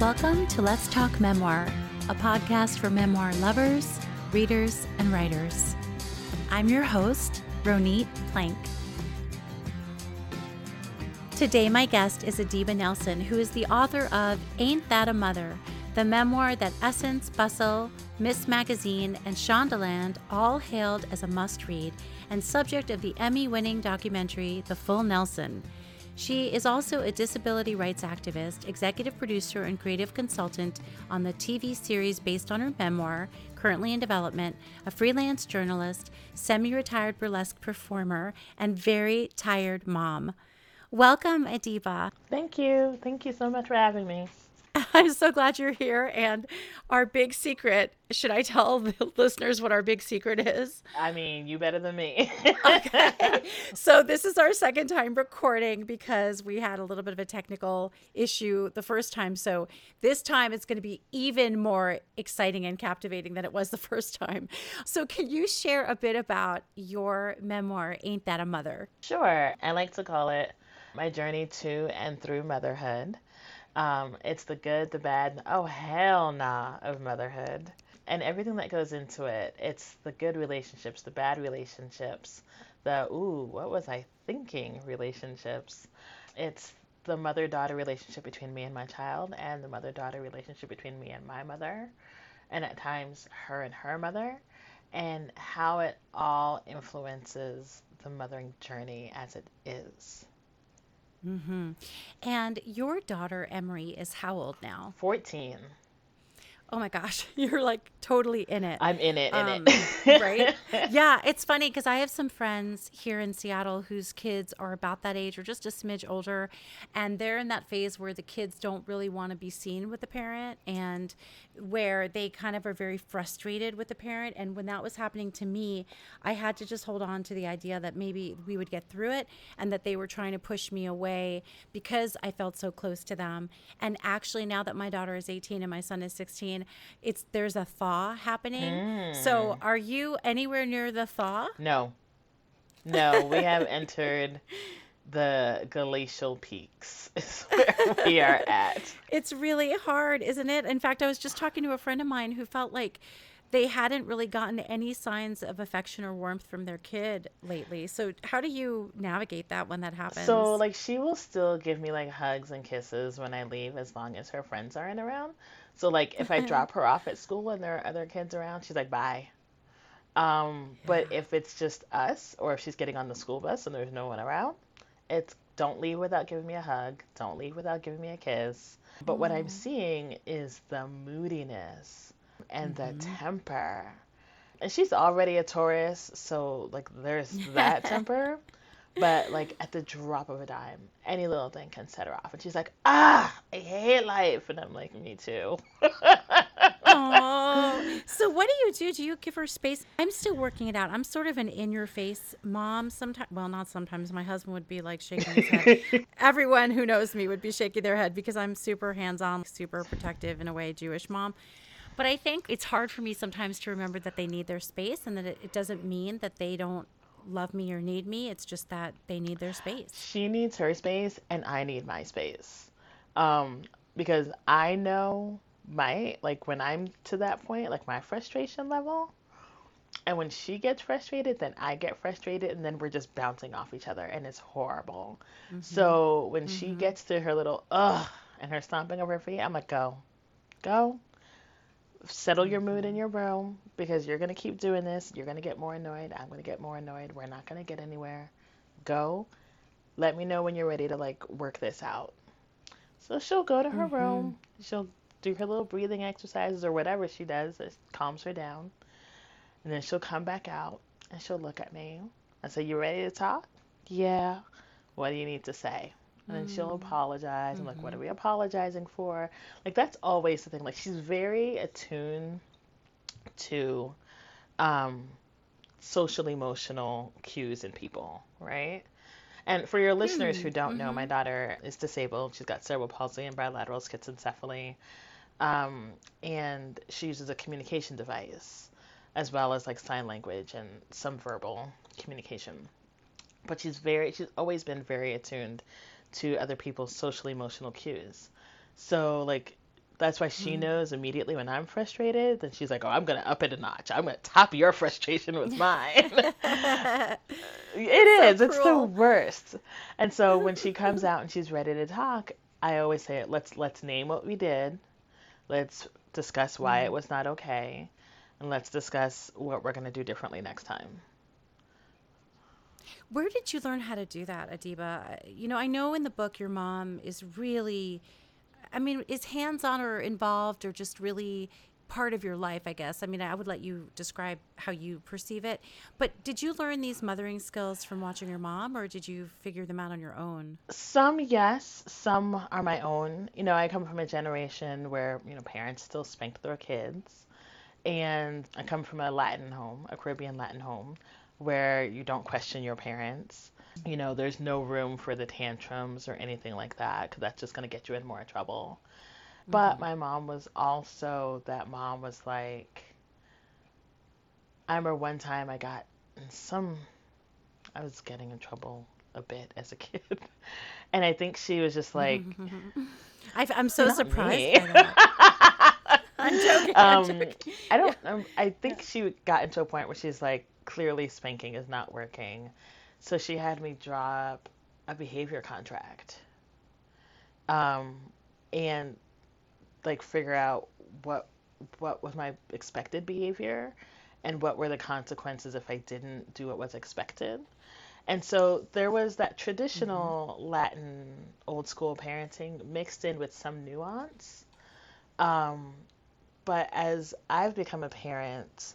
Welcome to Let's Talk Memoir, a podcast for memoir lovers, readers, and writers. I'm your host, Ronit Plank. Today, my guest is Adiba Nelson, who is the author of Ain't That a Mother, the memoir that Essence, Bustle, Ms. Magazine, and Shondaland all hailed as a must read and subject of the Emmy winning documentary The Full Nelson. She is also a disability rights activist, executive producer, and creative consultant on the TV series based on her memoir, currently in development, a freelance journalist, semi retired burlesque performer, and very tired mom. Welcome, Adiba. Thank you. Thank you so much for having me. I'm so glad you're here. And our big secret should I tell the listeners what our big secret is? I mean, you better than me. okay. So, this is our second time recording because we had a little bit of a technical issue the first time. So, this time it's going to be even more exciting and captivating than it was the first time. So, can you share a bit about your memoir, Ain't That a Mother? Sure. I like to call it my journey to and through motherhood. Um, it's the good, the bad, oh hell nah of motherhood. And everything that goes into it. It's the good relationships, the bad relationships, the ooh, what was I thinking relationships. It's the mother daughter relationship between me and my child, and the mother daughter relationship between me and my mother, and at times her and her mother, and how it all influences the mothering journey as it is. Mm-hmm. And your daughter Emery is how old now? 14. Oh my gosh, you're like totally in it. I'm in it, in um, it. right? Yeah, it's funny because I have some friends here in Seattle whose kids are about that age or just a smidge older. And they're in that phase where the kids don't really want to be seen with the parent and where they kind of are very frustrated with the parent. And when that was happening to me, I had to just hold on to the idea that maybe we would get through it and that they were trying to push me away because I felt so close to them. And actually, now that my daughter is 18 and my son is 16, it's there's a thaw happening. Mm. So are you anywhere near the thaw? No. No, we have entered the glacial peaks is where we are at. It's really hard, isn't it? In fact, I was just talking to a friend of mine who felt like they hadn't really gotten any signs of affection or warmth from their kid lately. So how do you navigate that when that happens? So like she will still give me like hugs and kisses when I leave as long as her friends aren't around. So like if I drop her off at school and there are other kids around, she's like bye. Um, yeah. but if it's just us or if she's getting on the school bus and there's no one around, it's don't leave without giving me a hug, don't leave without giving me a kiss. But mm. what I'm seeing is the moodiness and mm-hmm. the temper. And she's already a Taurus, so like there's that temper. But like at the drop of a dime, any little thing can set her off. And she's like, ah, I hate life. And I'm like, me too. oh, so what do you do? Do you give her space? I'm still working it out. I'm sort of an in your face mom sometimes. Well, not sometimes. My husband would be like shaking his head. Everyone who knows me would be shaking their head because I'm super hands on, super protective in a way, Jewish mom. But I think it's hard for me sometimes to remember that they need their space and that it, it doesn't mean that they don't love me or need me. It's just that they need their space. She needs her space, and I need my space. Um, because I know my, like, when I'm to that point, like, my frustration level. And when she gets frustrated, then I get frustrated, and then we're just bouncing off each other, and it's horrible. Mm-hmm. So when mm-hmm. she gets to her little ugh and her stomping of her feet, I'm like, go, go, settle your mood in your room because you're going to keep doing this. You're going to get more annoyed. I'm going to get more annoyed. We're not going to get anywhere. Go. Let me know when you're ready to like work this out. So she'll go to her mm-hmm. room. She'll do her little breathing exercises or whatever she does that calms her down. And then she'll come back out and she'll look at me and say, You ready to talk? Yeah. What do you need to say? And then she'll mm. apologize. Mm-hmm. I'm like, what are mm-hmm. we apologizing for? Like that's always the thing. Like she's very attuned to um, social emotional cues in people, right? And for your listeners mm-hmm. who don't mm-hmm. know, my mm-hmm. daughter is disabled. She's got cerebral palsy and bilateral schizencephaly. Um, and she uses a communication device as well as like sign language and some verbal communication. But she's very, she's always been very attuned to other people's social emotional cues. So like That's why she Mm. knows immediately when I'm frustrated. Then she's like, "Oh, I'm gonna up it a notch. I'm gonna top your frustration with mine." it is. So. It's the worst. And so when she comes out and she's ready to talk, I always say, "Let's let's name what we did. Let's discuss why it Mm. was not okay, and let's discuss what we're gonna do differently next time." Where did you learn how to do that, Adiba? You know, I know in the book your mom is really, I mean, is hands on or involved or just really part of your life, I guess. I mean, I would let you describe how you perceive it. But did you learn these mothering skills from watching your mom or did you figure them out on your own? Some, yes, some are my own. You know, I come from a generation where, you know, parents still spanked their kids. And I come from a Latin home, a Caribbean Latin home, where you don't question your parents. You know, there's no room for the tantrums or anything like that, because that's just going to get you in more trouble. But hmm my mom was also that mom was like, I remember one time I got in some, I was getting in trouble a bit as a kid. And I think she was just like, I, am so surprised me. by that. I'm joking. I'm Um, joking. I don't, um, I think she got into a point where she's like, clearly spanking is not working. So she had me draw up a behavior contract. Um, and like figure out what what was my expected behavior and what were the consequences if I didn't do what was expected. And so there was that traditional Latin old school parenting mixed in with some nuance. Um, but as I've become a parent,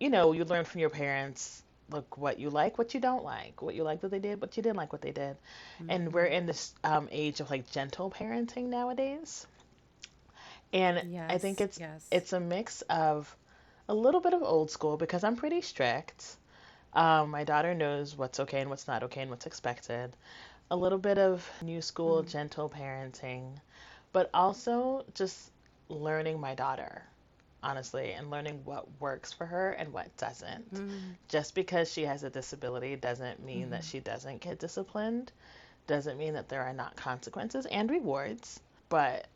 you know, you learn from your parents, look what you like, what you don't like, what you like that they did, what you didn't like what they did. And we're hmm in this um, age of like gentle parenting nowadays. And I think it's yes. it's a mix of a little bit of old school because I'm pretty strict. Um, my daughter knows what's okay and what's not okay and what's expected. A little bit of new school, Mm-hmm. gentle parenting, but also just learning my daughter, honestly, and learning what works for her and what doesn't. Mm-hmm. Just because she has a disability doesn't mean that Mm-hmm. she doesn't get disciplined, doesn't mean that there are not consequences and rewards, but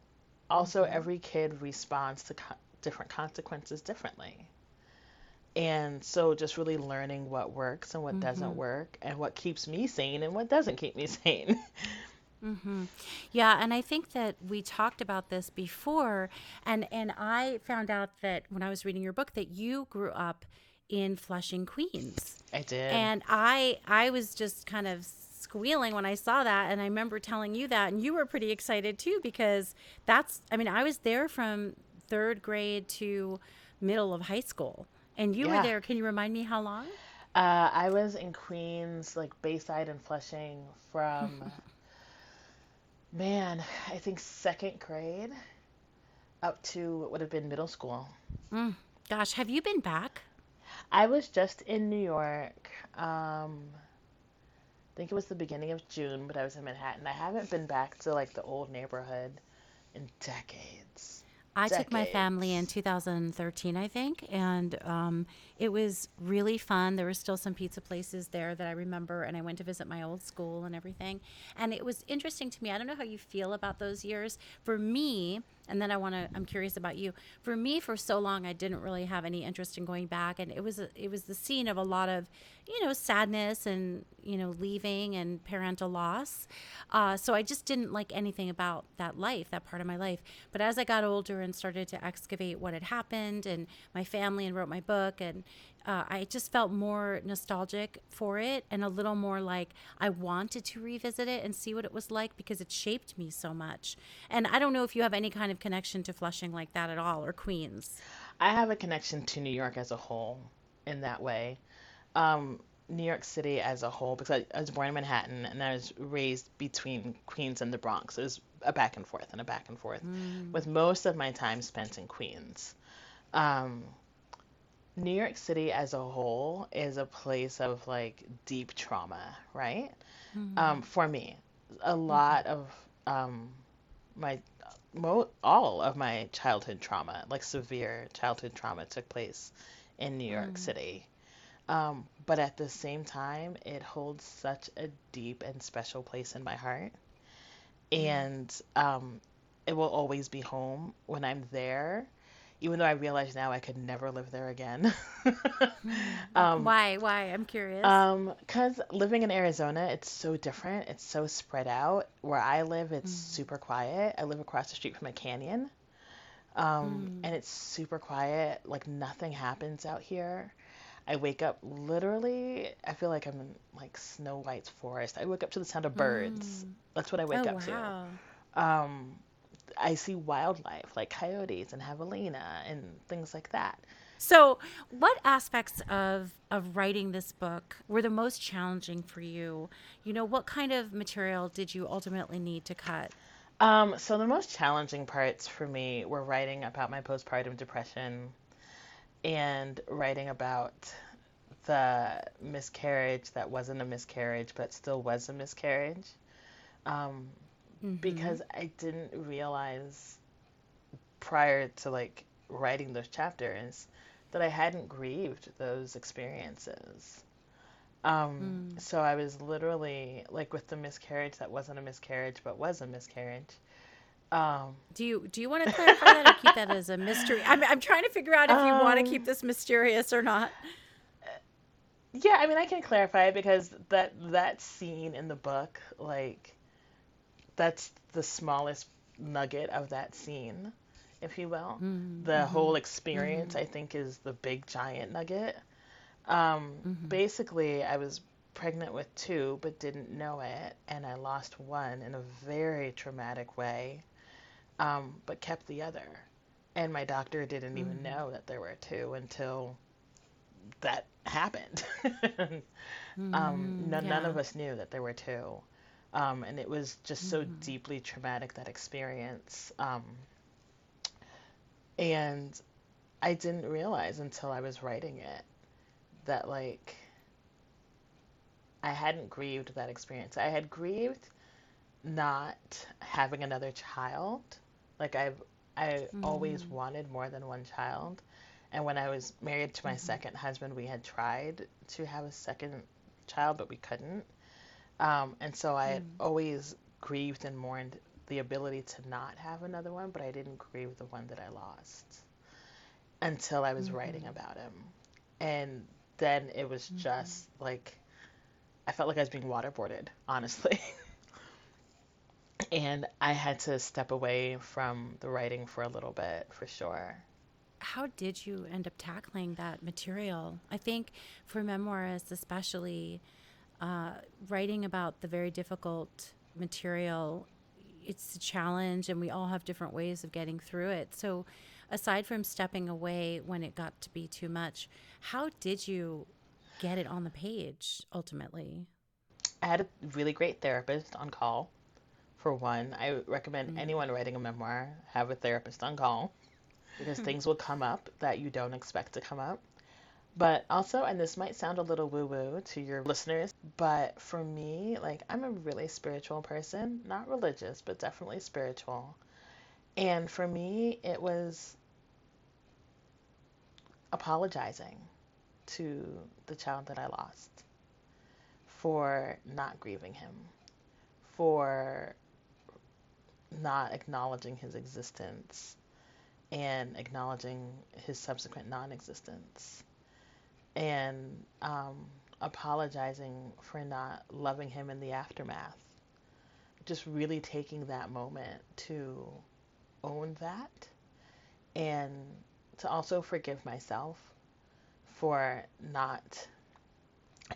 also Mm-hmm. every kid responds to co- different consequences differently. And so just really learning what works and what doesn't Mm-hmm. work and what keeps me sane and what doesn't keep me sane. Mm-hmm. Yeah, and I think that we talked about this before, and and I found out that when I was reading your book that you grew up in Flushing, Queens, I did. and I I was just kind of squealing when I saw that, and I remember telling you that, and you were pretty excited too because that's I mean I was there from third grade to middle of high school, and you were there. Can you remind me how long? Uh, I was in Queens, like Bayside and Flushing from, man, I think second grade up to what would have been middle school. Mm, gosh, have you been back? I was just in New York. Um, I think it was the beginning of June, but I was in Manhattan. I haven't been back to like the old neighborhood in decades. I took my family in 2013, I think, and um, it was really fun. There were still some pizza places there that I remember, and I went to visit my old school and everything. And it was interesting to me. I don't know how you feel about those years. For me, and then I want to. I'm curious about you. For me, for so long, I didn't really have any interest in going back, and it was a, it was the scene of a lot of, you know, sadness and you know leaving and parental loss. Uh, so I just didn't like anything about that life, that part of my life. But as I got older and started to excavate what had happened and my family and wrote my book and uh, I just felt more nostalgic for it and a little more like I wanted to revisit it and see what it was like because it shaped me so much. And I don't know if you have any kind of connection to Flushing like that at all or Queens. I have a connection to New York as a whole in that way. Um, New York City as a whole, because I, I was born in Manhattan and I was raised between Queens and the Bronx. It was a back and forth and a back and forth, Mm, with most of my time spent in Queens. Um, New York City as a whole is a place of like deep trauma, right? mm, Um, for me, a mm, lot of um, my mo all of my childhood trauma, like severe childhood trauma, took place in New York mm, City. Um, but at the same time, it holds such a deep and special place in my heart. mm, And um, it will always be home when I'm there, even though I realize now I could never live there again. um, Why? Why? I'm curious. Um, because living in Arizona, it's so different. It's so spread out. Where I live, it's mm. super quiet. I live across the street from a canyon. Um, mm. and it's super quiet. Like nothing happens out here. I wake up literally, I feel like I'm in like Snow White's forest. I wake up to the sound of birds. Mm. That's what I wake oh, up wow. to. Um, I see wildlife like coyotes and javelina and things like that. So, what aspects of of writing this book were the most challenging for you? You know, what kind of material did you ultimately need to cut? Um, so the most challenging parts for me were writing about my postpartum depression and writing about the miscarriage that wasn't a miscarriage but still was a miscarriage. Um, mm-hmm. because I didn't realize prior to like writing those chapters that I hadn't grieved those experiences. Um, mm. So I was literally like with the miscarriage that wasn't a miscarriage but was a miscarriage. Um, do you do you want to clarify that or keep that as a mystery? I'm I'm trying to figure out if you want to keep um, this mysterious or not. Yeah, I mean I can clarify it because that that scene in the book, like that's the smallest nugget of that scene, if you will. Mm-hmm. The mm-hmm. whole experience, mm-hmm. I think, is the big giant nugget. Um, mm-hmm. Basically, I was pregnant with two, but didn't know it, and I lost one in a very traumatic way, um, but kept the other. And my doctor didn't even mm-hmm. know that there were two until that happened. um, no, yeah. None of us knew that there were two. Um, and it was just so mm-hmm. deeply traumatic that experience. Um, and I didn't realize until I was writing it that like I hadn't grieved that experience. I had grieved not having another child. Like I've I mm-hmm. always wanted more than one child. And when I was married to my mm-hmm. second husband, we had tried to have a second child, but we couldn't. Um, and so I had mm. always grieved and mourned the ability to not have another one, but I didn't grieve the one that I lost until I was mm-hmm. writing about him. And then it was mm-hmm. just like, I felt like I was being waterboarded, honestly. and I had to step away from the writing for a little bit, for sure. How did you end up tackling that material? I think for memoirists, especially, uh, writing about the very difficult material, it's a challenge, and we all have different ways of getting through it. So, aside from stepping away when it got to be too much, how did you get it on the page ultimately? I had a really great therapist on call. For one, I recommend mm-hmm. anyone writing a memoir have a therapist on call because hmm. things will come up that you don't expect to come up. But also, and this might sound a little woo woo to your listeners, but for me, like, I'm a really spiritual person, not religious, but definitely spiritual. And for me, it was apologizing to the child that I lost for not grieving him, for not acknowledging his existence and acknowledging his subsequent non existence and um, apologizing for not loving him in the aftermath. Just really taking that moment to own that and to also forgive myself for not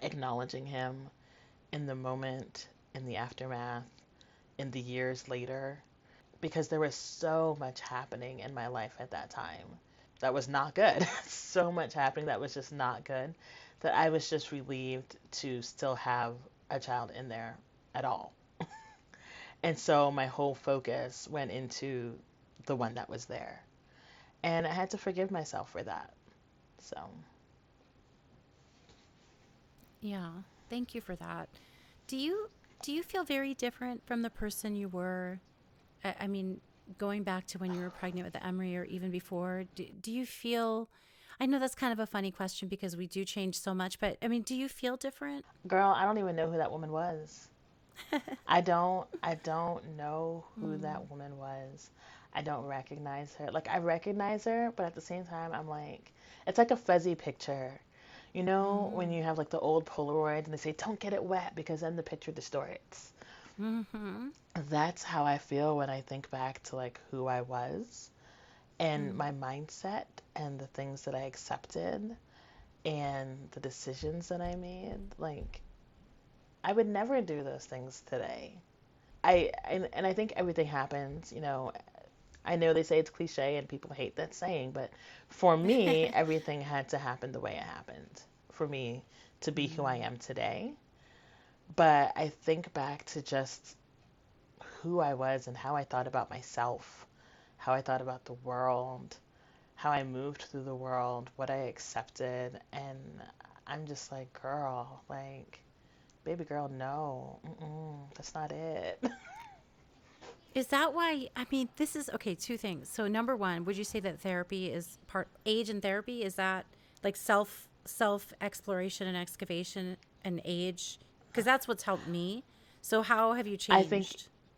acknowledging him in the moment, in the aftermath, in the years later, because there was so much happening in my life at that time that was not good. so much happening that was just not good that I was just relieved to still have a child in there at all. and so my whole focus went into the one that was there. And I had to forgive myself for that. So. Yeah, thank you for that. Do you do you feel very different from the person you were? I, I mean, going back to when you were pregnant with Emery or even before, do, do you feel? I know that's kind of a funny question because we do change so much, but I mean, do you feel different? Girl, I don't even know who that woman was. I don't I don't know who mm. that woman was. I don't recognize her. Like I recognize her, but at the same time I'm like it's like a fuzzy picture. You know, mm. when you have like the old Polaroids and they say don't get it wet because then the picture distorts. Mm-hmm. That's how I feel when I think back to like who I was and mm. my mindset and the things that I accepted and the decisions that I made. Like I would never do those things today. I and, and I think everything happens, you know. I know they say it's cliche and people hate that saying, but for me, everything had to happen the way it happened for me to be who I mm. am today. But I think back to just who I was and how I thought about myself, how I thought about the world, how I moved through the world, what I accepted, and I'm just like, girl, like baby girl, no, Mm-mm, that's not it. Is that why? I mean, this is okay. Two things. So, number one, would you say that therapy is part age and therapy? Is that like self self exploration and excavation and age? Because that's what's helped me. So, how have you changed? I think,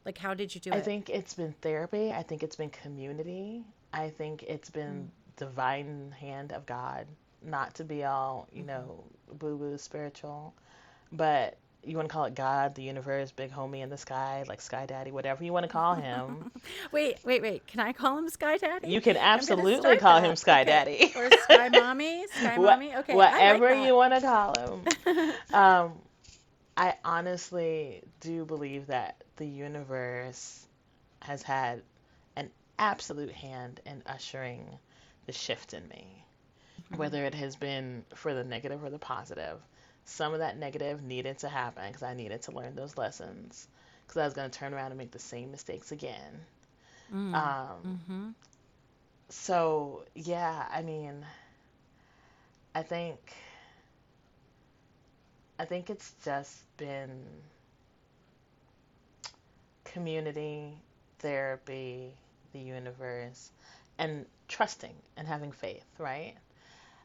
like, how did you do I it? I think it's been therapy. I think it's been community. I think it's been mm. divine hand of God. Not to be all you mm-hmm. know, boo boo spiritual, but you want to call it God, the universe, big homie in the sky, like Sky Daddy, whatever you want to call him. wait, wait, wait. Can I call him Sky Daddy? You can absolutely call that. him Sky okay. Daddy. or Sky Mommy, Sky Mommy. Okay. Whatever like you want to call him. um, I honestly do believe that the universe has had an absolute hand in ushering the shift in me, mm-hmm. whether it has been for the negative or the positive some of that negative needed to happen because I needed to learn those lessons because I was going to turn around and make the same mistakes again. Mm. Um, mm-hmm. So, yeah, I mean, I think. I think it's just been community, therapy, the universe, and trusting and having faith, right?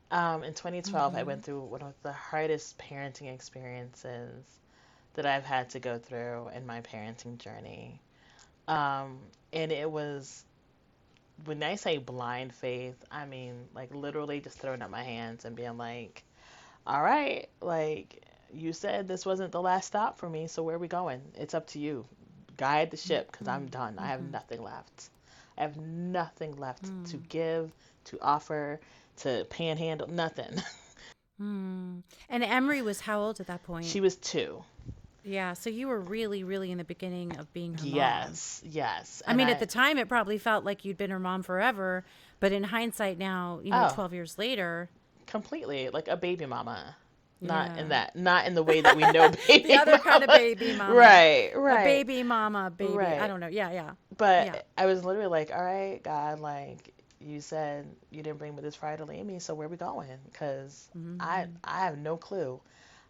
Um, in 2012, mm-hmm. I went through one of the hardest parenting experiences that I've had to go through in my parenting journey. Um, and it was, when I say blind faith, I mean like literally just throwing up my hands and being like, all right, like you said this wasn't the last stop for me, so where are we going? It's up to you. Guide the ship because I'm mm-hmm. done. Mm-hmm. I have mm-hmm. nothing left. I have nothing left mm. to give, to offer, to panhandle, nothing. Hmm. And Emery was how old at that point? She was two. Yeah, so you were really, really in the beginning of being her yes, mom. Yes, yes. I mean, I, at the time, it probably felt like you'd been her mom forever, but in hindsight, now, you know, oh, twelve years later, completely like a baby mama. Not yeah. in that, not in the way that we know baby. the other mama. kind of baby mama. Right, right. A baby mama, baby. Right. I don't know. Yeah, yeah. But yeah. I was literally like, all right, God, like you said you didn't bring me this far to leave me, so where we going? Because mm-hmm. I I have no clue.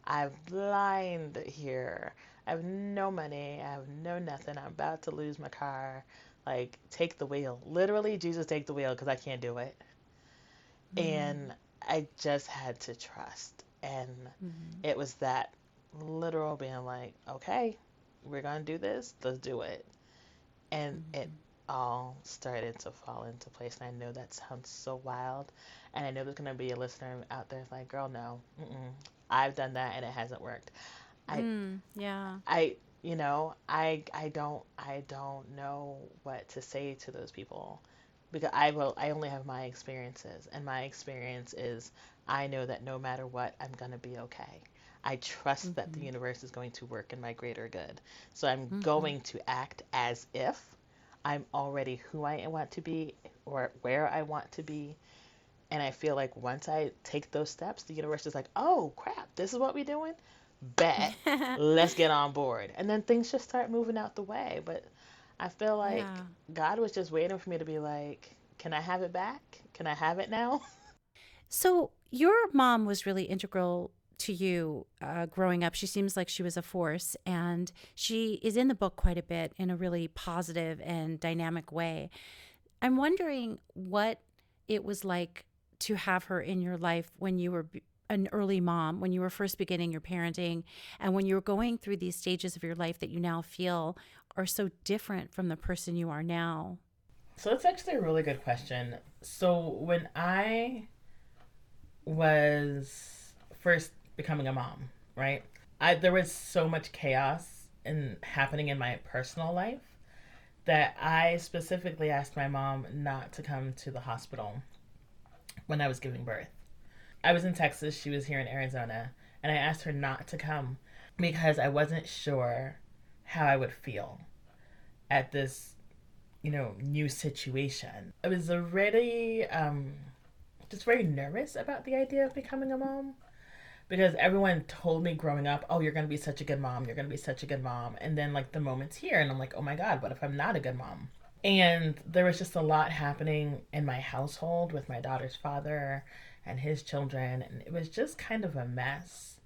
I'm blind here. I have no money. I have no nothing. I'm about to lose my car. Like, take the wheel. Literally, Jesus, take the wheel because I can't do it. Mm-hmm. And I just had to trust. And mm-hmm. it was that literal being like, okay, we're going to do this. Let's do it. And it mm-hmm all started to fall into place. And I know that sounds so wild. And I know there's going to be a listener out there like, girl, no, mm-mm. I've done that and it hasn't worked. I, mm, yeah. I, you know, I, I don't, I don't know what to say to those people because I will, I only have my experiences and my experience is I know that no matter what, I'm going to be okay. I trust mm-hmm. that the mm-hmm. universe is going to work in my greater good. So I'm mm-hmm. going to act as if I'm already who I want to be or where I want to be. And I feel like once I take those steps, the universe is like, oh crap, this is what we're doing? Bet. Let's get on board. And then things just start moving out the way. But I feel like yeah. God was just waiting for me to be like, can I have it back? Can I have it now? So your mom was really integral to you uh, growing up. She seems like she was a force, and she is in the book quite a bit in a really positive and dynamic way. I'm wondering what it was like to have her in your life when you were an early mom, when you were first beginning your parenting, and when you were going through these stages of your life that you now feel are so different from the person you are now? So that's actually a really good question. So when I was first becoming a mom, right? I there was so much chaos and happening in my personal life that I specifically asked my mom not to come to the hospital when I was giving birth. I was in Texas, she was here in Arizona, and I asked her not to come because I wasn't sure how I would feel at this, you know, new situation. I was already um, just very nervous about the idea of becoming a mom because everyone told me growing up, oh, you're going to be such a good mom. You're going to be such a good mom. And then, like, the moment's here, and I'm like, oh my God, what if I'm not a good mom? And there was just a lot happening in my household with my daughter's father and his children. And it was just kind of a mess.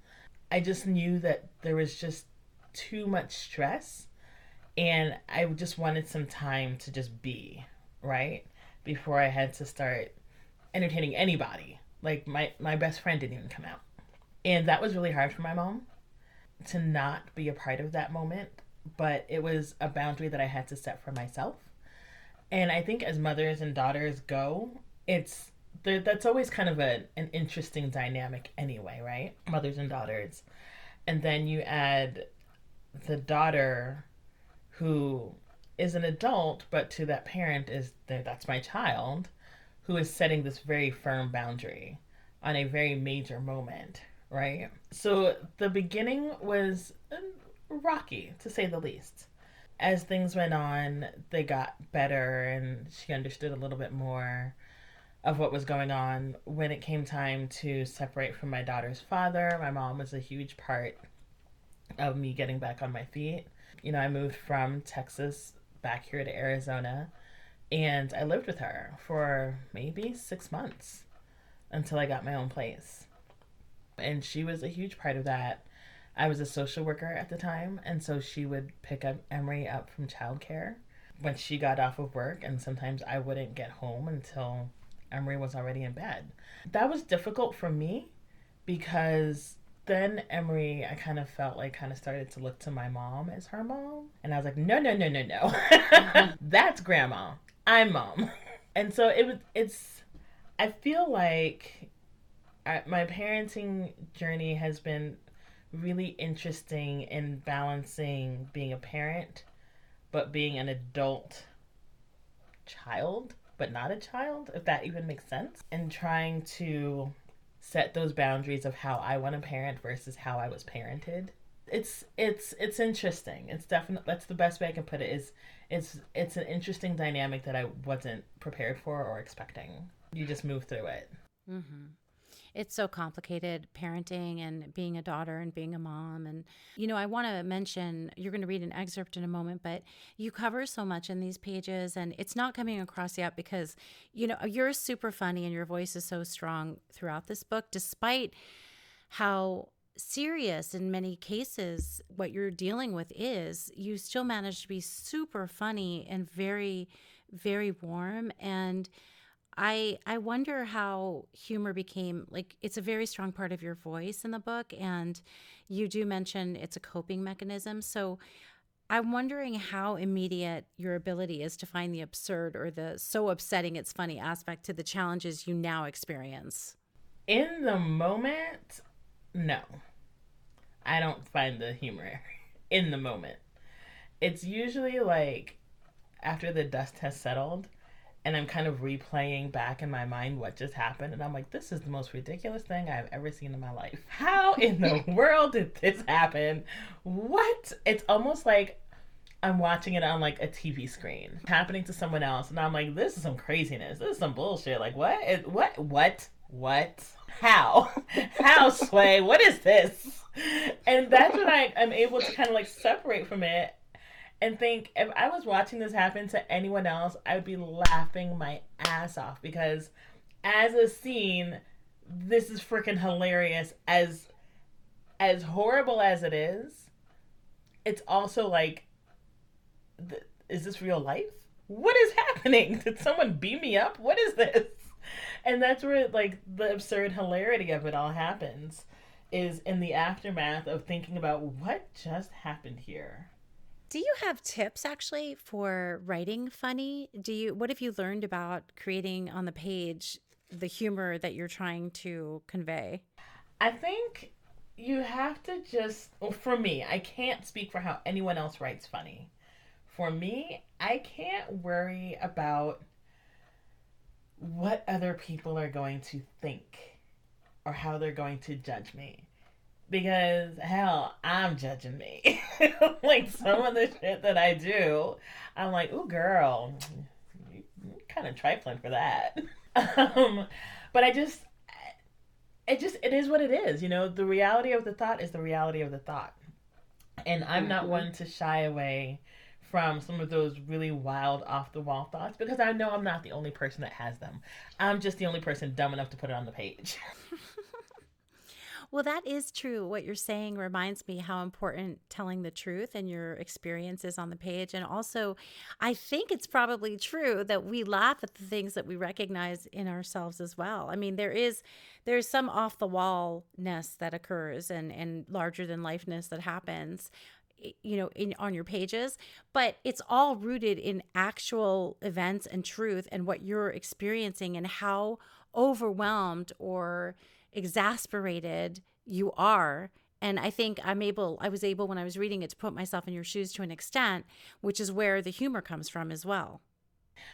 I just knew that there was just too much stress. And I just wanted some time to just be, right? Before I had to start entertaining anybody. Like, my, my best friend didn't even come out and that was really hard for my mom to not be a part of that moment, but it was a boundary that I had to set for myself. And I think as mothers and daughters go, it's there, that's always kind of a, an interesting dynamic anyway, right? Mothers and daughters. And then you add the daughter who is an adult, but to that parent is that's my child, who is setting this very firm boundary on a very major moment right? So the beginning was um, rocky, to say the least. As things went on, they got better and she understood a little bit more of what was going on. When it came time to separate from my daughter's father, my mom was a huge part of me getting back on my feet. You know, I moved from Texas back here to Arizona and I lived with her for maybe six months until I got my own place and she was a huge part of that. I was a social worker at the time, and so she would pick up Emery up from childcare when she got off of work, and sometimes I wouldn't get home until Emery was already in bed. That was difficult for me because then Emery, I kind of felt like kind of started to look to my mom as her mom, and I was like, no, no, no, no, no, mm-hmm. that's grandma. I'm mom, and so it was. It's. I feel like I, my parenting journey has been really interesting in balancing being a parent, but being an adult child, but not a child, if that even makes sense, and trying to set those boundaries of how I want to parent versus how I was parented. It's it's it's interesting. It's definitely that's the best way I can put it is it's it's an interesting dynamic that I wasn't prepared for or expecting. You just move through it. Mm-hmm it's so complicated parenting and being a daughter and being a mom. And, you know, I want to mention you're going to read an excerpt in a moment, but you cover so much in these pages and it's not coming across yet because, you know, you're super funny and your voice is so strong throughout this book, despite how serious in many cases what you're dealing with is you still manage to be super funny and very very warm and I I wonder how humor became like it's a very strong part of your voice in the book and you do mention it's a coping mechanism. So I'm wondering how immediate your ability is to find the absurd or the so upsetting it's funny aspect to the challenges you now experience. In the moment, no. I don't find the humor in the moment. It's usually like after the dust has settled and I'm kind of replaying back in my mind what just happened, and I'm like, this is the most ridiculous thing I've ever seen in my life. How in the world did this happen? What? It's almost like I'm watching it on like a TV screen happening to someone else, and I'm like, this is some craziness. This is some bullshit. Like, what? It, what? What? What? How? How, Sway? What is this? And that's when I, I'm able to kind of like separate from it and think if I was watching this happen to anyone else, I would be laughing my ass off because as a scene, this is freaking hilarious as as horrible as it is. It's also like th- is this real life? What is happening? Did someone beam me up? What is this? And that's where like the absurd hilarity of it all happens is in the aftermath of thinking about what just happened here. Do you have tips actually for writing funny? Do you what have you learned about creating on the page the humor that you're trying to convey? I think you have to just well, for me, I can't speak for how anyone else writes funny. For me, I can't worry about what other people are going to think or how they're going to judge me. Because hell, I'm judging me. like some of the shit that I do, I'm like, ooh, girl, you kind of trifling for that. um, but I just, it just, it is what it is. You know, the reality of the thought is the reality of the thought. And I'm not mm-hmm. one to shy away from some of those really wild off the wall thoughts because I know I'm not the only person that has them. I'm just the only person dumb enough to put it on the page. well, that is true. What you're saying reminds me how important telling the truth and your experiences on the page. And also, I think it's probably true that we laugh at the things that we recognize in ourselves as well. I mean, there is there's some off the wallness that occurs and and larger than lifeness that happens you know in on your pages but it's all rooted in actual events and truth and what you're experiencing and how overwhelmed or exasperated you are. And i think i'm able i was able when i was reading it to put myself in your shoes to an extent which is where the humor comes from as well.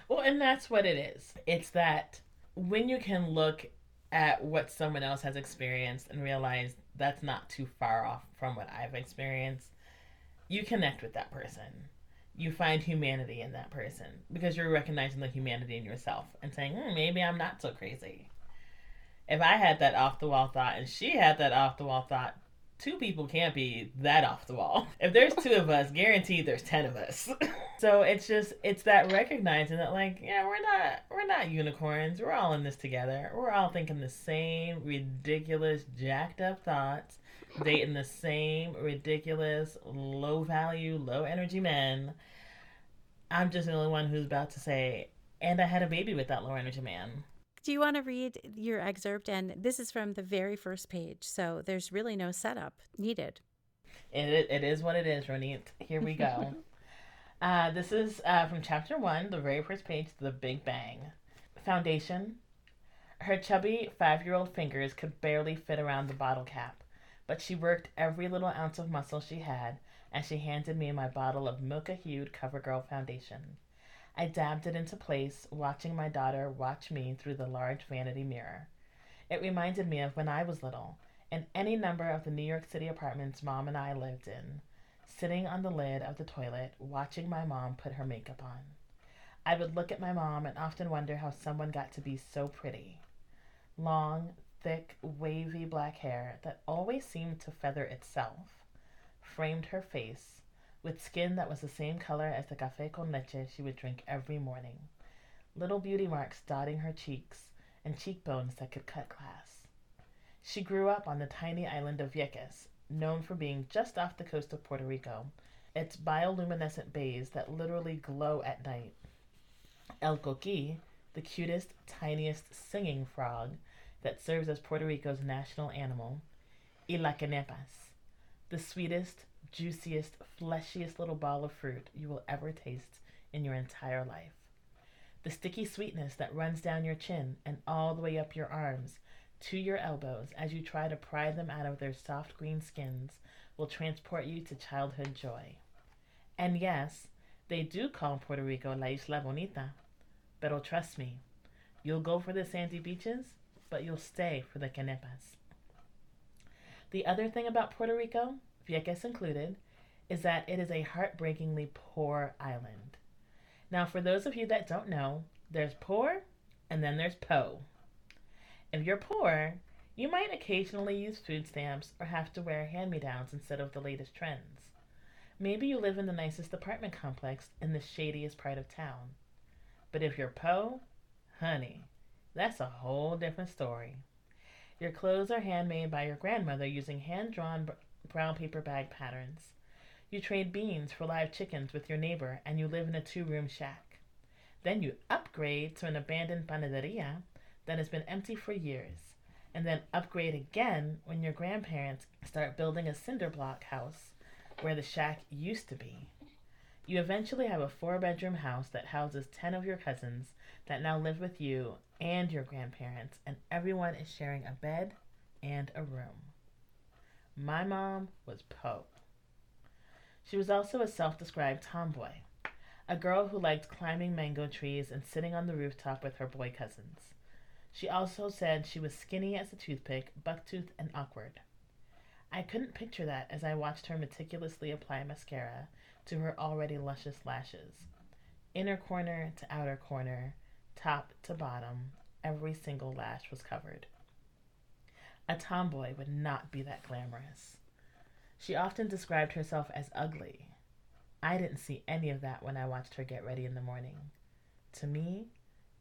Well and that's what it is. It's that when you can look at what someone else has experienced and realize that's not too far off from what i've experienced you connect with that person. You find humanity in that person because you're recognizing the humanity in yourself and saying, hmm, maybe I'm not so crazy. If I had that off the wall thought and she had that off the wall thought, two people can't be that off the wall. If there's two of us, guaranteed there's 10 of us. so it's just it's that recognizing that like, yeah, we're not we're not unicorns. We're all in this together. We're all thinking the same ridiculous jacked up thoughts dating the same ridiculous, low value, low energy men. I'm just the only one who's about to say, and I had a baby with that low energy man. Do you want to read your excerpt? And this is from the very first page, so there's really no setup needed. It, it is what it is, Ronit. Here we go. uh, this is uh, from chapter one, the very first page, The Big Bang. Foundation. Her chubby five year old fingers could barely fit around the bottle cap but she worked every little ounce of muscle she had and she handed me my bottle of mocha hued CoverGirl foundation. I dabbed it into place, watching my daughter watch me through the large vanity mirror. It reminded me of when I was little, in any number of the New York City apartments Mom and I lived in, sitting on the lid of the toilet, watching my mom put her makeup on. I would look at my mom and often wonder how someone got to be so pretty. Long, thick, wavy black hair that always seemed to feather itself framed her face with skin that was the same color as the cafe con leche she would drink every morning, little beauty marks dotting her cheeks and cheekbones that could cut glass. She grew up on the tiny island of Vieques, known for being just off the coast of Puerto Rico, its bioluminescent bays that literally glow at night. El Coqui, the cutest, tiniest singing frog, that serves as Puerto Rico's national animal, y la quenepas, the sweetest, juiciest, fleshiest little ball of fruit you will ever taste in your entire life. The sticky sweetness that runs down your chin and all the way up your arms to your elbows as you try to pry them out of their soft green skins will transport you to childhood joy. And yes, they do call Puerto Rico La Isla Bonita. But oh, trust me, you'll go for the sandy beaches but you'll stay for the quenepas. The other thing about Puerto Rico, Vieques included, is that it is a heartbreakingly poor island. Now, for those of you that don't know, there's poor and then there's po. If you're poor, you might occasionally use food stamps or have to wear hand me downs instead of the latest trends. Maybe you live in the nicest apartment complex in the shadiest part of town. But if you're po, honey, that's a whole different story. Your clothes are handmade by your grandmother using hand drawn brown paper bag patterns. You trade beans for live chickens with your neighbor and you live in a two room shack. Then you upgrade to an abandoned panaderia that has been empty for years, and then upgrade again when your grandparents start building a cinder block house where the shack used to be. You eventually have a four bedroom house that houses 10 of your cousins that now live with you and your grandparents, and everyone is sharing a bed and a room. My mom was po. She was also a self described tomboy, a girl who liked climbing mango trees and sitting on the rooftop with her boy cousins. She also said she was skinny as a toothpick, bucktooth, and awkward. I couldn't picture that as I watched her meticulously apply mascara to her already luscious lashes. Inner corner to outer corner, top to bottom, every single lash was covered. A tomboy would not be that glamorous. She often described herself as ugly. I didn't see any of that when I watched her get ready in the morning. To me,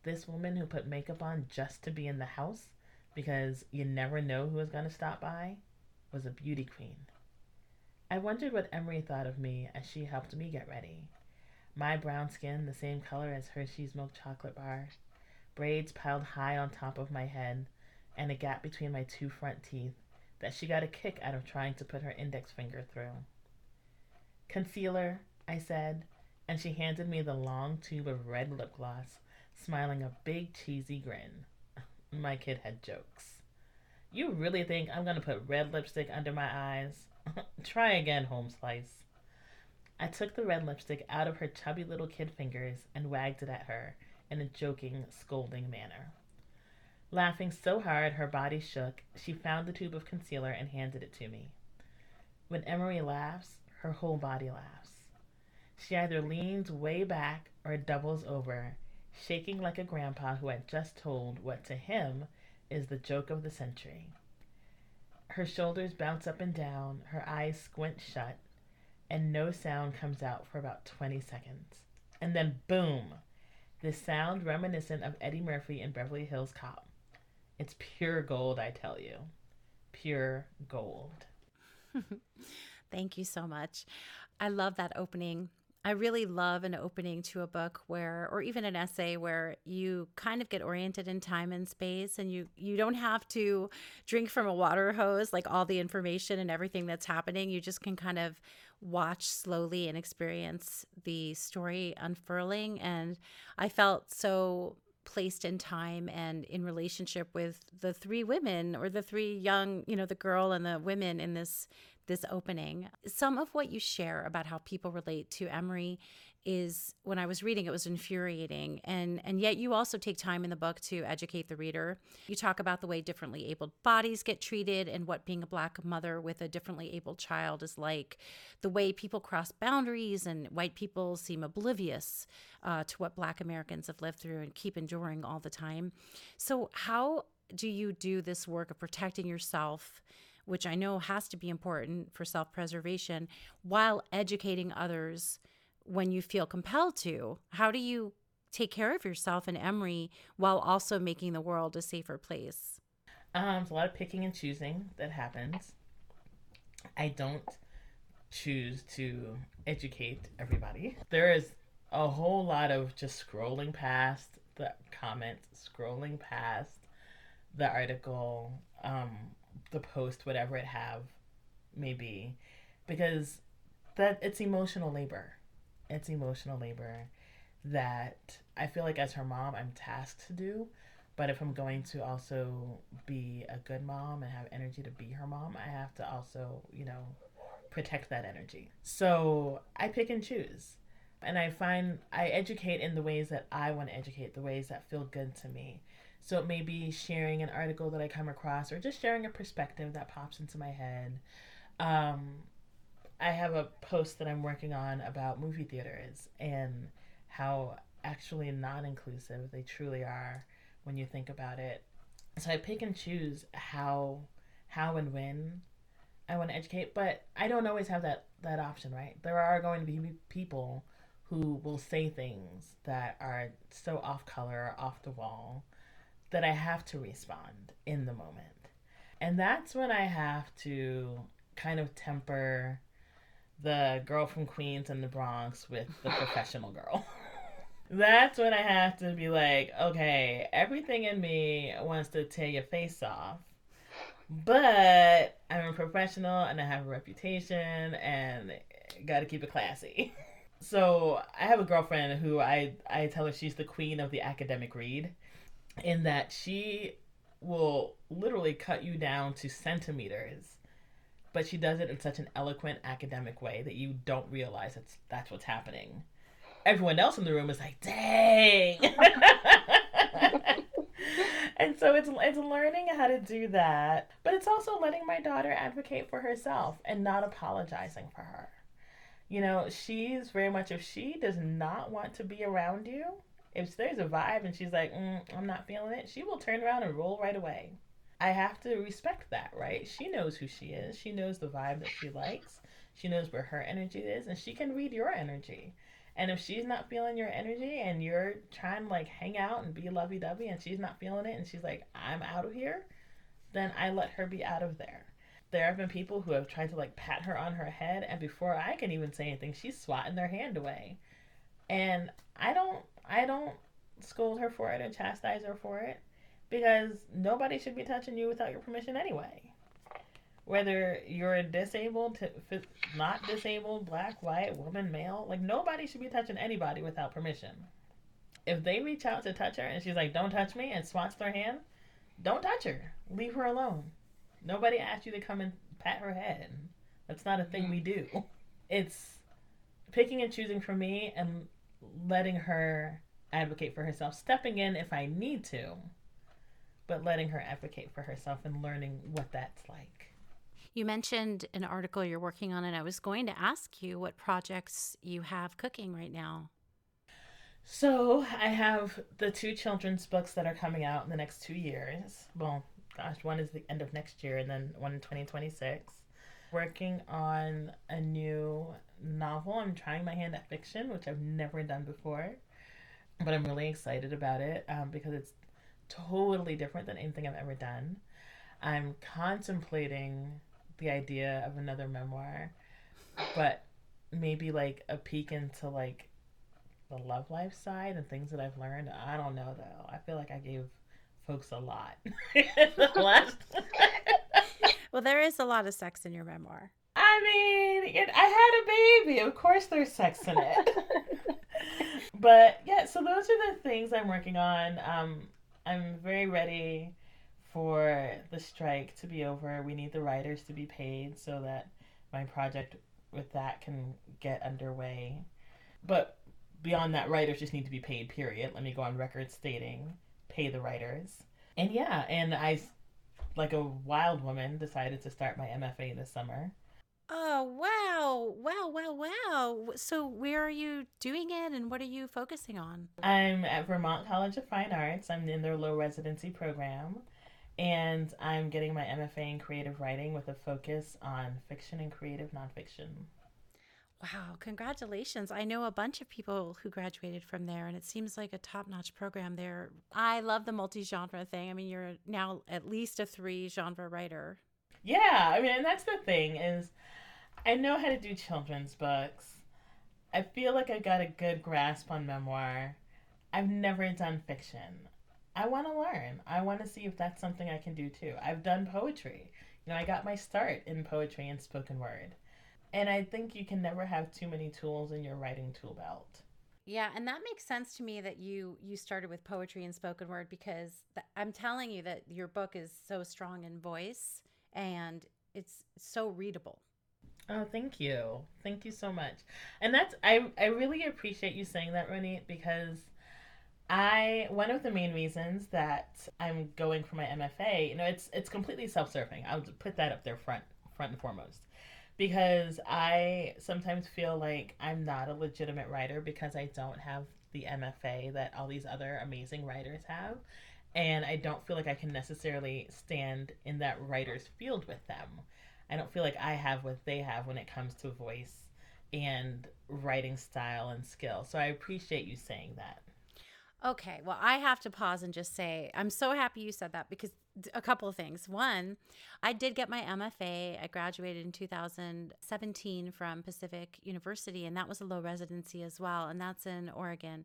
this woman who put makeup on just to be in the house because you never know who is going to stop by was a beauty queen. I wondered what Emery thought of me as she helped me get ready. My brown skin, the same color as Hershey's milk chocolate bar, braids piled high on top of my head, and a gap between my two front teeth that she got a kick out of trying to put her index finger through. Concealer, I said, and she handed me the long tube of red lip gloss, smiling a big cheesy grin. My kid had jokes. You really think I'm going to put red lipstick under my eyes? Try again, home slice. I took the red lipstick out of her chubby little kid fingers and wagged it at her in a joking, scolding manner. Laughing so hard her body shook, she found the tube of concealer and handed it to me. When Emery laughs, her whole body laughs. She either leans way back or doubles over, shaking like a grandpa who had just told what to him is the joke of the century. Her shoulders bounce up and down, her eyes squint shut, and no sound comes out for about 20 seconds. And then boom! the sound reminiscent of Eddie Murphy in Beverly Hills Cop. It's pure gold, I tell you. Pure gold. Thank you so much. I love that opening. I really love an opening to a book where, or even an essay where you kind of get oriented in time and space and you, you don't have to drink from a water hose, like all the information and everything that's happening. You just can kind of watch slowly and experience the story unfurling. And I felt so placed in time and in relationship with the three women or the three young you know the girl and the women in this this opening some of what you share about how people relate to emery is when I was reading it was infuriating and and yet you also take time in the book to educate the reader. You talk about the way differently abled bodies get treated and what being a black mother with a differently abled child is like, the way people cross boundaries and white people seem oblivious uh, to what black Americans have lived through and keep enduring all the time. So how do you do this work of protecting yourself? Which I know has to be important for self preservation while educating others when you feel compelled to? How do you take care of yourself and Emery while also making the world a safer place? Um, it's a lot of picking and choosing that happens. I don't choose to educate everybody. There is a whole lot of just scrolling past the comments, scrolling past the article, um, the post, whatever it have may be, because that it's emotional labor it's emotional labor that I feel like as her mom, I'm tasked to do. But if I'm going to also be a good mom and have energy to be her mom, I have to also, you know, protect that energy. So I pick and choose. And I find I educate in the ways that I want to educate, the ways that feel good to me. So it may be sharing an article that I come across or just sharing a perspective that pops into my head. Um, I have a post that I'm working on about movie theaters and how actually non inclusive they truly are when you think about it. So I pick and choose how how and when I want to educate, but I don't always have that that option, right? There are going to be people who will say things that are so off color, off the wall, that I have to respond in the moment. And that's when I have to kind of temper the girl from Queens and the Bronx with the professional girl. That's when I have to be like, okay, everything in me wants to tear your face off. But I'm a professional and I have a reputation and got to keep it classy. So I have a girlfriend who I I tell her she's the queen of the academic read, in that she will literally cut you down to centimeters, but she does it in such an eloquent academic way that you don't realize it's that's what's happening. Everyone else in the room is like, "Dang." and so it's it's learning how to do that, but it's also letting my daughter advocate for herself and not apologizing for her you know, she's very much, if she does not want to be around you, if there's a vibe and she's like, mm, I'm not feeling it, she will turn around and roll right away. I have to respect that, right? She knows who she is. She knows the vibe that she likes. She knows where her energy is, and she can read your energy. And if she's not feeling your energy and you're trying to like hang out and be lovey dovey and she's not feeling it and she's like, I'm out of here, then I let her be out of there there have been people who have tried to like pat her on her head, and before I can even say anything, she's swatting their hand away. And I don't, I don't scold her for it and chastise her for it because nobody should be touching you without your permission anyway. Whether you're a disabled, not disabled, black, white, woman, male, like nobody should be touching anybody without permission. If they reach out to touch her and she's like, "Don't touch me," and swats their hand, don't touch her. Leave her alone. Nobody asked you to come and pat her head. That's not a thing mm. we do. It's picking and choosing for me and letting her advocate for herself, stepping in if I need to, but letting her advocate for herself and learning what that's like. You mentioned an article you're working on, and I was going to ask you what projects you have cooking right now. So, I have the two children's books that are coming out in the next two years. Well, gosh, one is the end of next year and then one in 2026. Working on a new novel. I'm trying my hand at fiction, which I've never done before, but I'm really excited about it um, because it's totally different than anything I've ever done. I'm contemplating the idea of another memoir, but maybe like a peek into like the love life side and things that I've learned. I don't know though. I feel like I gave folks a lot. last. well, there is a lot of sex in your memoir. I mean, it, I had a baby. Of course, there's sex in it. but yeah, so those are the things I'm working on. Um, I'm very ready for the strike to be over. We need the writers to be paid so that my project with that can get underway. But beyond that, writers just need to be paid, period. Let me go on record stating pay the writers. And yeah, and I, like a wild woman, decided to start my MFA this summer. Oh, wow. Wow, wow, wow. So, where are you doing it and what are you focusing on? I'm at Vermont College of Fine Arts. I'm in their low residency program. And I'm getting my MFA in creative writing with a focus on fiction and creative nonfiction. Wow, congratulations. I know a bunch of people who graduated from there, and it seems like a top notch program there. I love the multi genre thing. I mean, you're now at least a three genre writer. Yeah, I mean, and that's the thing is I know how to do children's books. I feel like I got a good grasp on memoir. I've never done fiction. I want to learn. I want to see if that's something I can do too. I've done poetry. You know, I got my start in poetry and spoken word. And I think you can never have too many tools in your writing tool belt. Yeah, and that makes sense to me that you you started with poetry and spoken word because th- I'm telling you that your book is so strong in voice and it's so readable. Oh, thank you. Thank you so much. And that's I I really appreciate you saying that, Ronit, because I one of the main reasons that I'm going for my MFA, you know, it's it's completely self-serving. I'll put that up there front front and foremost because I sometimes feel like I'm not a legitimate writer because I don't have the MFA that all these other amazing writers have. And I don't feel like I can necessarily stand in that writer's field with them. I don't feel like I have what they have when it comes to voice and writing style and skill. So I appreciate you saying that. Okay, well, I have to pause and just say I'm so happy you said that because a couple of things. One, I did get my MFA. I graduated in 2017 from Pacific University, and that was a low residency as well, and that's in Oregon.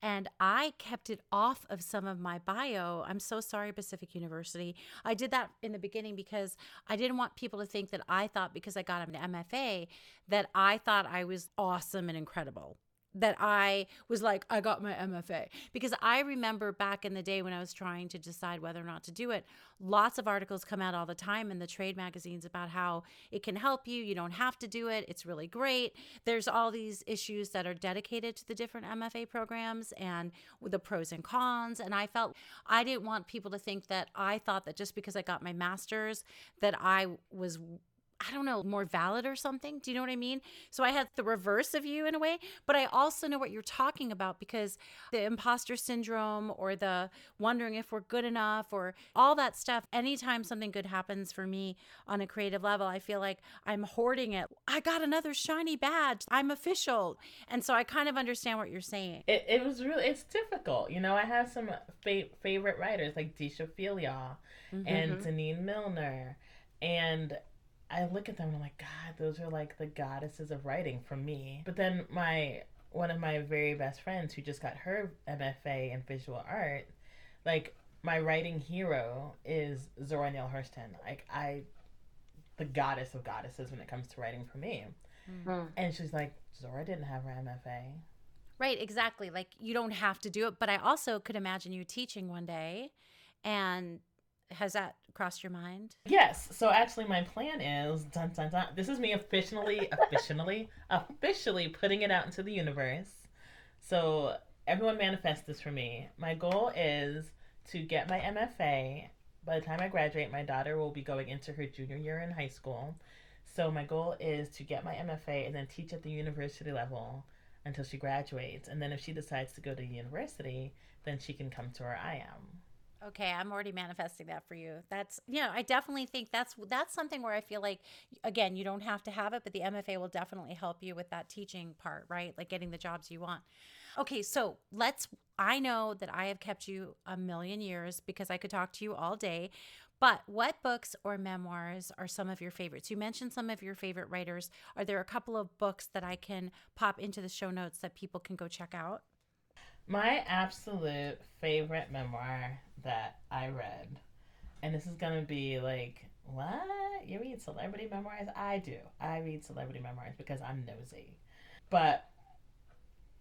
And I kept it off of some of my bio. I'm so sorry, Pacific University. I did that in the beginning because I didn't want people to think that I thought because I got an MFA that I thought I was awesome and incredible that I was like, I got my MFA. Because I remember back in the day when I was trying to decide whether or not to do it, lots of articles come out all the time in the trade magazines about how it can help you. You don't have to do it. It's really great. There's all these issues that are dedicated to the different MFA programs and the pros and cons. And I felt I didn't want people to think that I thought that just because I got my master's, that I was I don't know, more valid or something. Do you know what I mean? So I had the reverse of you in a way, but I also know what you're talking about because the imposter syndrome or the wondering if we're good enough or all that stuff, anytime something good happens for me on a creative level, I feel like I'm hoarding it. I got another shiny badge. I'm official. And so I kind of understand what you're saying. It, it was really, it's difficult. You know, I have some fa- favorite writers like Deesha Philyaw mm-hmm. and Denene Milner And I look at them and I'm like, God, those are like the goddesses of writing for me. But then my one of my very best friends who just got her MFA in visual art, like my writing hero is Zora Neale Hurston. Like I the goddess of goddesses when it comes to writing for me. Mm-hmm. And she's like, Zora didn't have her MFA. Right, exactly. Like you don't have to do it, but I also could imagine you teaching one day and has that crossed your mind? Yes. So actually, my plan is dun dun dun. This is me officially, officially, officially putting it out into the universe. So everyone manifest this for me. My goal is to get my MFA. By the time I graduate, my daughter will be going into her junior year in high school. So my goal is to get my MFA and then teach at the university level until she graduates. And then if she decides to go to university, then she can come to where I am. Okay, I'm already manifesting that for you. That's you know, I definitely think that's that's something where I feel like again, you don't have to have it, but the MFA will definitely help you with that teaching part, right? Like getting the jobs you want. Okay, so let's I know that I have kept you a million years because I could talk to you all day. But what books or memoirs are some of your favorites? You mentioned some of your favorite writers. Are there a couple of books that I can pop into the show notes that people can go check out? My absolute favorite memoir that I read, and this is gonna be like, what? You read celebrity memoirs? I do. I read celebrity memoirs because I'm nosy. But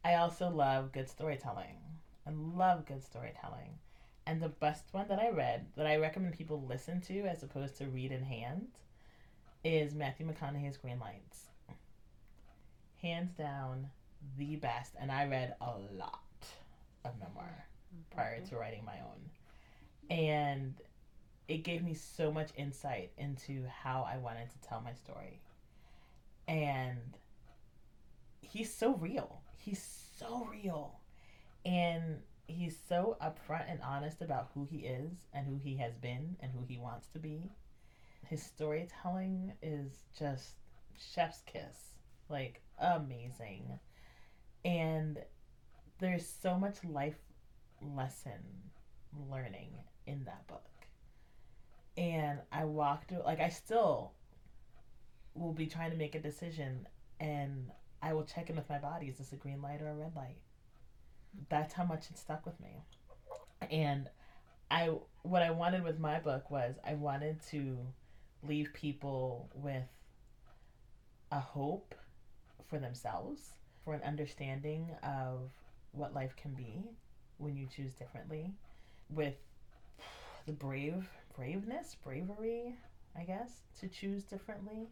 I also love good storytelling. I love good storytelling. And the best one that I read, that I recommend people listen to as opposed to read in hand, is Matthew McConaughey's Greenlights. Hands down, the best. And I read a lot of memoir mm-hmm. prior to writing my own. And it gave me so much insight into how I wanted to tell my story. And he's so real. He's so real. And he's so upfront and honest about who he is and who he has been and who he wants to be. His storytelling is just chef's kiss. Like amazing. And there's so much life lesson learning in that book. And I walked through, like I still will be trying to make a decision and I will check in with my body. Is this a green light or a red light? That's how much it stuck with me. And I what I wanted with my book was I wanted to leave people with a hope for themselves, for an understanding of what life can be when you choose differently with the brave braveness bravery i guess to choose differently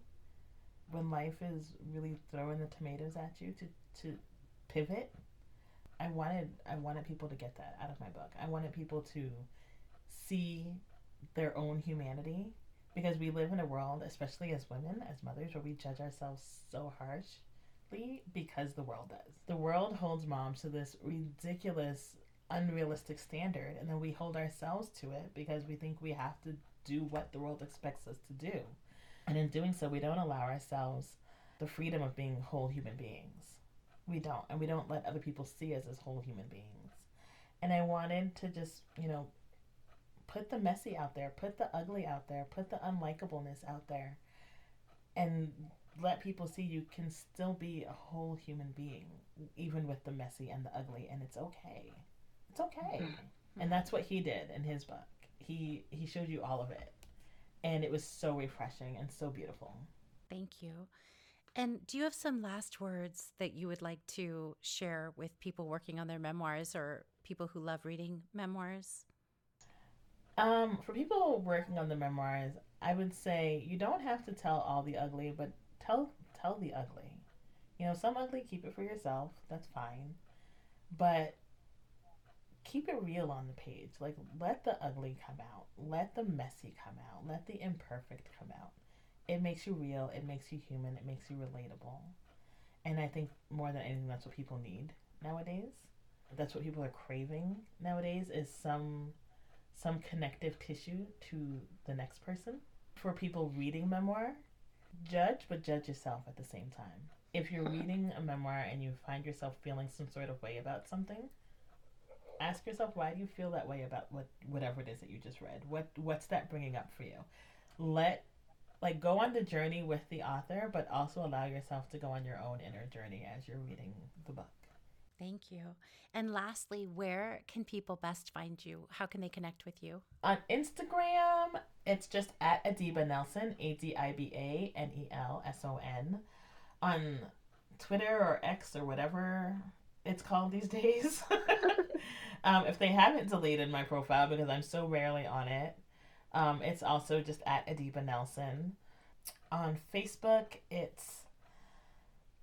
when life is really throwing the tomatoes at you to to pivot i wanted i wanted people to get that out of my book i wanted people to see their own humanity because we live in a world especially as women as mothers where we judge ourselves so harshly because the world does. The world holds moms to this ridiculous, unrealistic standard, and then we hold ourselves to it because we think we have to do what the world expects us to do. And in doing so, we don't allow ourselves the freedom of being whole human beings. We don't. And we don't let other people see us as whole human beings. And I wanted to just, you know, put the messy out there, put the ugly out there, put the unlikableness out there, and let people see you can still be a whole human being, even with the messy and the ugly, and it's okay. It's okay. Mm-hmm. And that's what he did in his book. He he showed you all of it. And it was so refreshing and so beautiful. Thank you. And do you have some last words that you would like to share with people working on their memoirs or people who love reading memoirs? Um, for people working on the memoirs, I would say you don't have to tell all the ugly, but tell tell the ugly. You know, some ugly keep it for yourself. That's fine. But keep it real on the page. Like let the ugly come out. Let the messy come out. Let the imperfect come out. It makes you real, it makes you human, it makes you relatable. And I think more than anything that's what people need nowadays. That's what people are craving nowadays is some some connective tissue to the next person. For people reading memoir, judge, but judge yourself at the same time. If you're reading a memoir and you find yourself feeling some sort of way about something, ask yourself why do you feel that way about what whatever it is that you just read. What what's that bringing up for you? Let like go on the journey with the author, but also allow yourself to go on your own inner journey as you're reading the book. Thank you. And lastly, where can people best find you? How can they connect with you? On Instagram, it's just at Adiba Nelson, A D I B A N E L S O N. On Twitter or X or whatever it's called these days. um, if they haven't deleted my profile because I'm so rarely on it, um, it's also just at Adiba Nelson. On Facebook, it's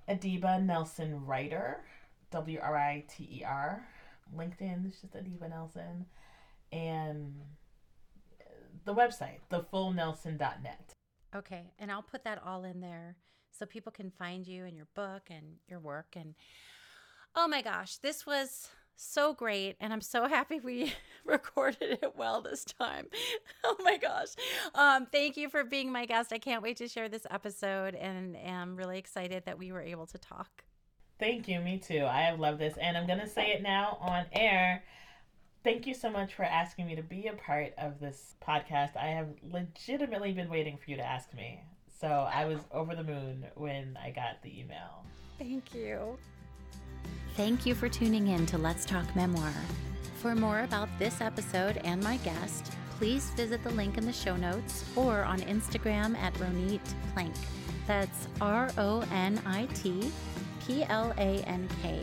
Adiba Nelson Writer. W R I T E R. LinkedIn is just Adiba Nelson. And the website, thefullnelson.net. Okay. And I'll put that all in there so people can find you and your book and your work. And oh my gosh, this was so great. And I'm so happy we recorded it well this time. oh my gosh. Um, thank you for being my guest. I can't wait to share this episode and am really excited that we were able to talk. Thank you. Me too. I have loved this. And I'm going to say it now on air. Thank you so much for asking me to be a part of this podcast. I have legitimately been waiting for you to ask me. So I was over the moon when I got the email. Thank you. Thank you for tuning in to Let's Talk Memoir. For more about this episode and my guest, please visit the link in the show notes or on Instagram at Ronit Plank. That's R O N I T P L A N K.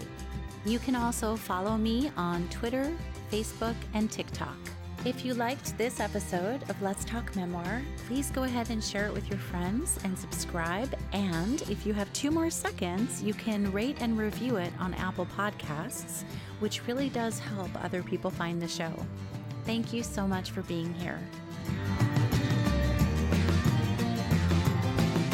You can also follow me on Twitter, Facebook, and TikTok. If you liked this episode of Let's Talk Memoir, please go ahead and share it with your friends and subscribe. And if you have two more seconds, you can rate and review it on Apple Podcasts, which really does help other people find the show. Thank you so much for being here.